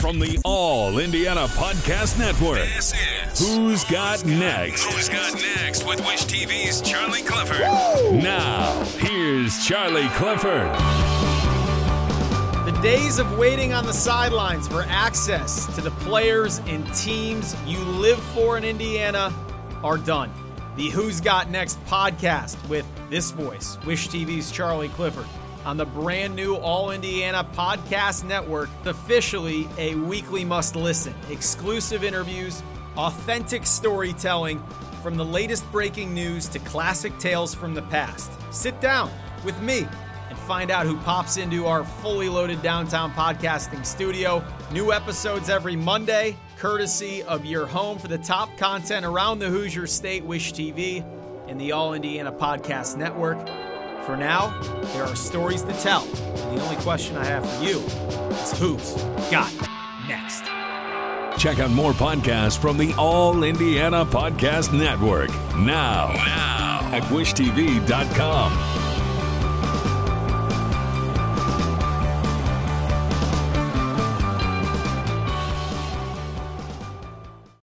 from the All Indiana Podcast Network. This is Who's Got Next? Who's Got Next with Wish TV's Charlie Clifford. Now, here's Charlie Clifford. The days of waiting on the sidelines for access to the players and teams you live for in Indiana are done. The Who's Got Next podcast with this voice, Wish TV's Charlie Clifford, on the brand new All Indiana Podcast Network, officially a weekly must listen. Exclusive interviews, authentic storytelling, from the latest breaking news to classic tales from the past. Sit down with me and find out who pops into our fully loaded downtown podcasting studio. New episodes every Monday, courtesy of your home for the top content around the Hoosier State Wish TV and the All Indiana Podcast Network. For now, there are stories to tell. And the only question I have for you is who's got next? Check out more podcasts from the All Indiana Podcast Network now, now at wishtv.com.